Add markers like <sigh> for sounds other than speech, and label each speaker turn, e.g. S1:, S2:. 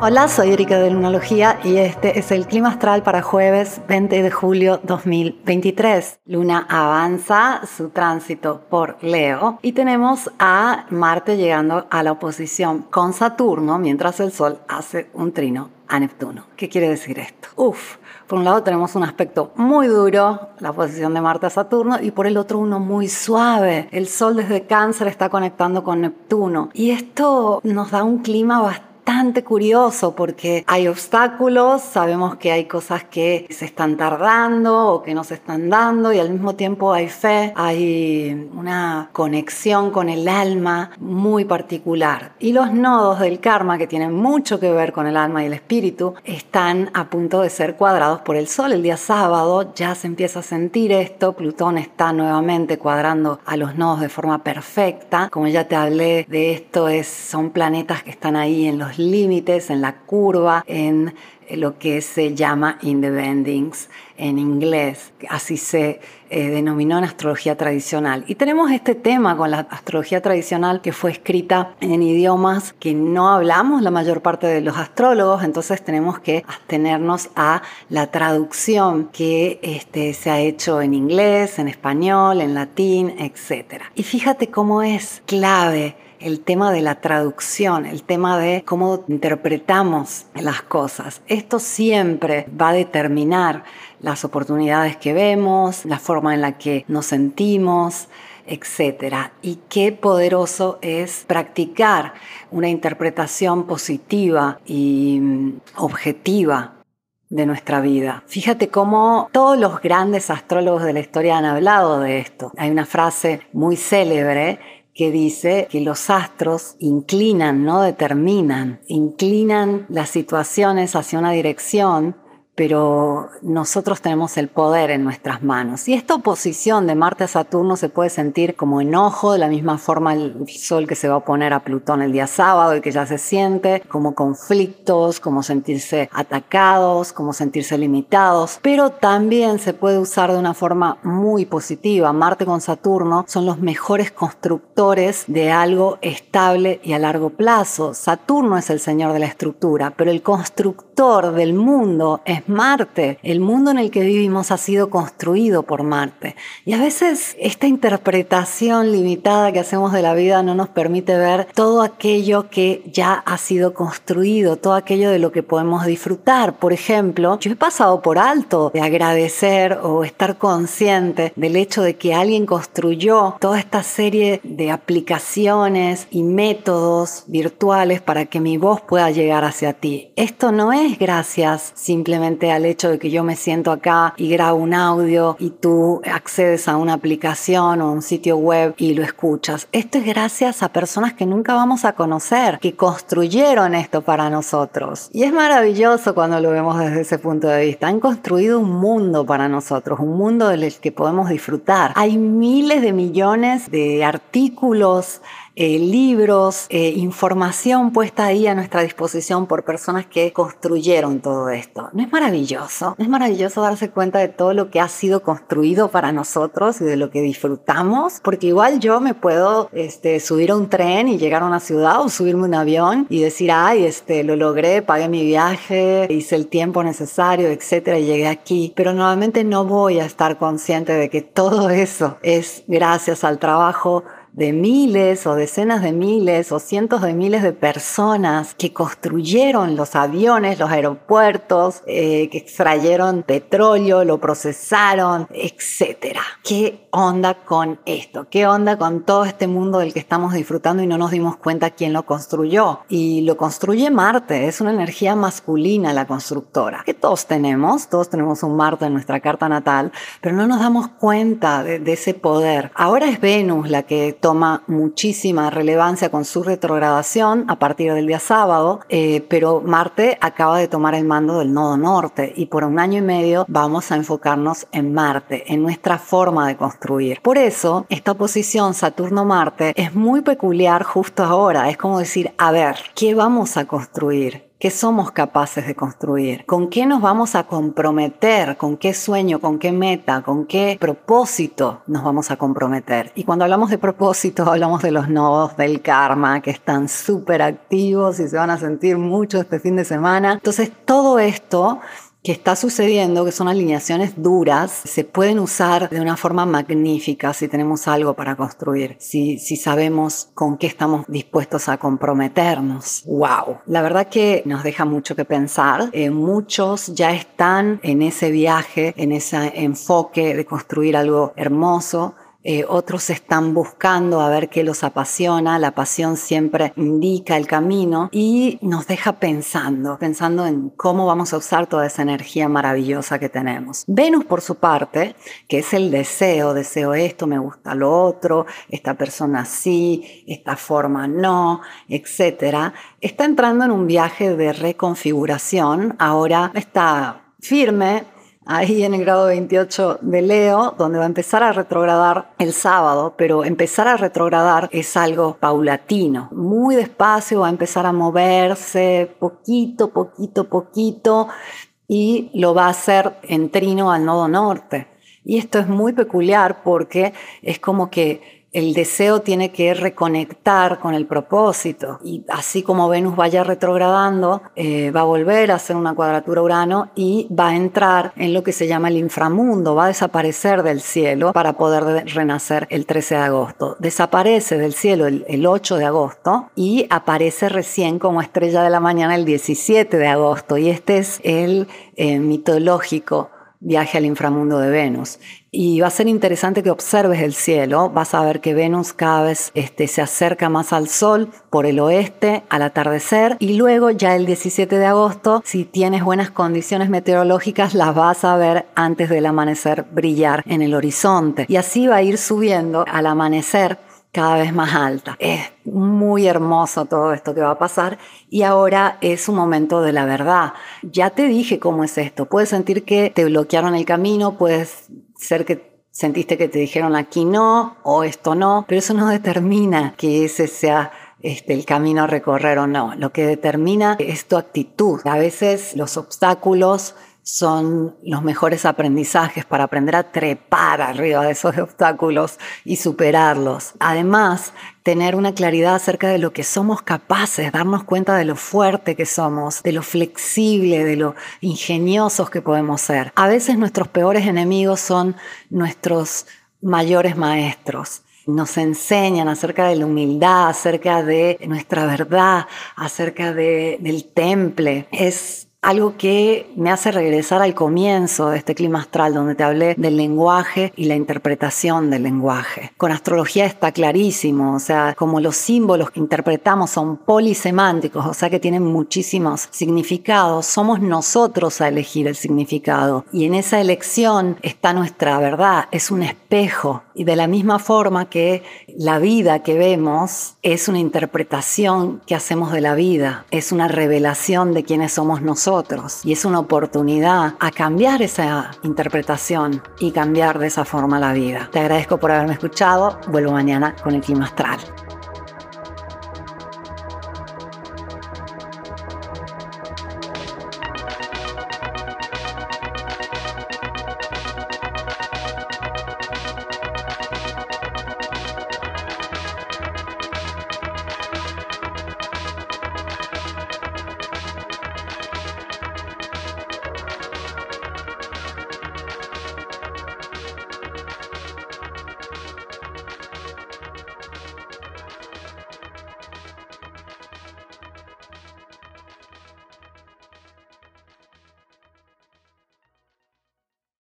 S1: Hola, soy Erika de Lunalogía y este es el clima astral para jueves 20 de julio 2023. Luna avanza su tránsito por Leo y tenemos a Marte llegando a la oposición con Saturno mientras el Sol hace un trino a Neptuno. ¿Qué quiere decir esto? Uf, por un lado tenemos un aspecto muy duro, la posición de Marte a Saturno, y por el otro uno muy suave. El Sol desde Cáncer está conectando con Neptuno y esto nos da un clima bastante curioso porque hay obstáculos, sabemos que hay cosas que se están tardando o que no se están dando y al mismo tiempo hay fe, hay una conexión con el alma muy particular. Y los nodos del karma que tienen mucho que ver con el alma y el espíritu están a punto de ser cuadrados por el sol. El día sábado ya se empieza a sentir esto, Plutón está nuevamente cuadrando a los nodos de forma perfecta. Como ya te hablé de esto, es, son planetas que están ahí en los límites, en la curva, en lo que se llama in the bendings en inglés, así se eh, denominó en astrología tradicional. Y tenemos este tema con la astrología tradicional que fue escrita en idiomas que no hablamos la mayor parte de los astrólogos, entonces tenemos que abstenernos a la traducción que este, se ha hecho en inglés, en español, en latín, etc. Y fíjate cómo es clave el tema de la traducción, el tema de cómo interpretamos las cosas. Esto siempre va a determinar las oportunidades que vemos, la forma en la que nos sentimos, etc. Y qué poderoso es practicar una interpretación positiva y mm, objetiva de nuestra vida. Fíjate cómo todos los grandes astrólogos de la historia han hablado de esto. Hay una frase muy célebre que dice que los astros inclinan, no determinan, inclinan las situaciones hacia una dirección pero nosotros tenemos el poder en nuestras manos. Y esta oposición de Marte a Saturno se puede sentir como enojo, de la misma forma el Sol que se va a oponer a Plutón el día sábado y que ya se siente, como conflictos, como sentirse atacados, como sentirse limitados, pero también se puede usar de una forma muy positiva. Marte con Saturno son los mejores constructores de algo estable y a largo plazo. Saturno es el señor de la estructura, pero el constructor del mundo es Marte. El mundo en el que vivimos ha sido construido por Marte. Y a veces esta interpretación limitada que hacemos de la vida no nos permite ver todo aquello que ya ha sido construido, todo aquello de lo que podemos disfrutar. Por ejemplo, yo he pasado por alto de agradecer o estar consciente del hecho de que alguien construyó toda esta serie de aplicaciones y métodos virtuales para que mi voz pueda llegar hacia ti. Esto no es gracias simplemente al hecho de que yo me siento acá y grabo un audio y tú accedes a una aplicación o un sitio web y lo escuchas. Esto es gracias a personas que nunca vamos a conocer, que construyeron esto para nosotros. Y es maravilloso cuando lo vemos desde ese punto de vista. Han construido un mundo para nosotros, un mundo del que podemos disfrutar. Hay miles de millones de artículos eh, libros, eh, información puesta ahí a nuestra disposición por personas que construyeron todo esto. ¿No es maravilloso? ¿No es maravilloso darse cuenta de todo lo que ha sido construido para nosotros y de lo que disfrutamos? Porque igual yo me puedo este, subir a un tren y llegar a una ciudad o subirme un avión y decir, ay, este, lo logré, pagué mi viaje, hice el tiempo necesario, etcétera, y llegué aquí. Pero nuevamente no voy a estar consciente de que todo eso es gracias al trabajo de miles o decenas de miles o cientos de miles de personas que construyeron los aviones, los aeropuertos, eh, que extrayeron petróleo, lo procesaron, etc. ¿Qué onda con esto? ¿Qué onda con todo este mundo del que estamos disfrutando y no nos dimos cuenta quién lo construyó? Y lo construye Marte, es una energía masculina la constructora, que todos tenemos, todos tenemos un Marte en nuestra carta natal, pero no nos damos cuenta de, de ese poder. Ahora es Venus la que toma muchísima relevancia con su retrogradación a partir del día sábado, eh, pero Marte acaba de tomar el mando del nodo norte y por un año y medio vamos a enfocarnos en Marte, en nuestra forma de construir. Por eso, esta oposición Saturno-Marte es muy peculiar justo ahora, es como decir, a ver, ¿qué vamos a construir? ¿Qué somos capaces de construir? ¿Con qué nos vamos a comprometer? ¿Con qué sueño? ¿Con qué meta? ¿Con qué propósito nos vamos a comprometer? Y cuando hablamos de propósito, <laughs> hablamos de los nodos del karma que están súper activos y se van a sentir mucho este fin de semana. Entonces, todo esto que está sucediendo, que son alineaciones duras, se pueden usar de una forma magnífica si tenemos algo para construir, si, si sabemos con qué estamos dispuestos a comprometernos. ¡Wow! La verdad que nos deja mucho que pensar. Eh, muchos ya están en ese viaje, en ese enfoque de construir algo hermoso eh, otros están buscando a ver qué los apasiona, la pasión siempre indica el camino y nos deja pensando, pensando en cómo vamos a usar toda esa energía maravillosa que tenemos. Venus, por su parte, que es el deseo, deseo esto, me gusta lo otro, esta persona sí, esta forma no, etc., está entrando en un viaje de reconfiguración, ahora está firme, ahí en el grado 28 de Leo, donde va a empezar a retrogradar el sábado, pero empezar a retrogradar es algo paulatino, muy despacio, va a empezar a moverse poquito, poquito, poquito, y lo va a hacer en trino al nodo norte. Y esto es muy peculiar porque es como que el deseo tiene que reconectar con el propósito. Y así como Venus vaya retrogradando, eh, va a volver a hacer una cuadratura Urano y va a entrar en lo que se llama el inframundo, va a desaparecer del cielo para poder renacer el 13 de agosto. Desaparece del cielo el, 8 de agosto y aparece recién como estrella de la mañana el 17 de agosto. Y este es el eh, mitológico viaje al inframundo de Venus. Y va a ser interesante que observes el cielo, vas a ver que Venus cada vez este, se acerca más al Sol por el oeste al atardecer y luego ya el 17 de agosto, si tienes buenas condiciones meteorológicas, las vas a ver antes del amanecer brillar en el horizonte. Y así va a ir subiendo al amanecer cada vez más alta. Es muy hermoso todo esto que va a pasar y ahora es un momento de la verdad. Ya te dije cómo es esto. Puedes sentir que te bloquearon el camino, puedes ser que sentiste que te dijeron aquí no o esto no, pero eso no determina que ese sea este, el camino a recorrer o no. Lo que determina es tu actitud. A veces los obstáculos son los mejores aprendizajes para aprender a trepar arriba de esos <laughs> obstáculos y superarlos. Además, tener una claridad acerca de lo que somos capaces, darnos cuenta de lo fuerte que somos, de lo flexible, de lo ingeniosos que podemos ser. A veces nuestros peores enemigos son nuestros mayores maestros nos enseñan acerca de la humildad, acerca de nuestra verdad, acerca de, del temple. Es algo que me hace regresar al comienzo de este clima astral, donde te hablé del lenguaje y la interpretación del lenguaje. Con astrología está clarísimo, o sea, como los símbolos que interpretamos son polisemánticos, o sea que tienen muchísimos significados, somos nosotros a elegir el significado. Y en esa elección está nuestra verdad, es un espejo. Y de la misma forma que la vida que vemos es una interpretación que hacemos de la vida, es una revelación de quiénes somos y es una oportunidad a cambiar esa interpretación y cambiar de esa forma la vida. Te agradezco por haberme escuchado. Vuelvo mañana con el clima astral.